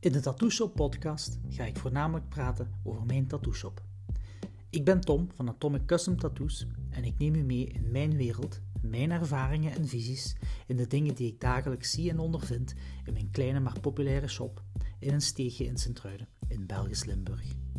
In de Tattoo Shop podcast ga ik voornamelijk praten over mijn tattoo shop. Ik ben Tom van Atomic Custom Tattoos en ik neem u mee in mijn wereld, mijn ervaringen en visies, in de dingen die ik dagelijks zie en ondervind in mijn kleine maar populaire shop in een steegje in Sint-Truiden in Belgisch Limburg.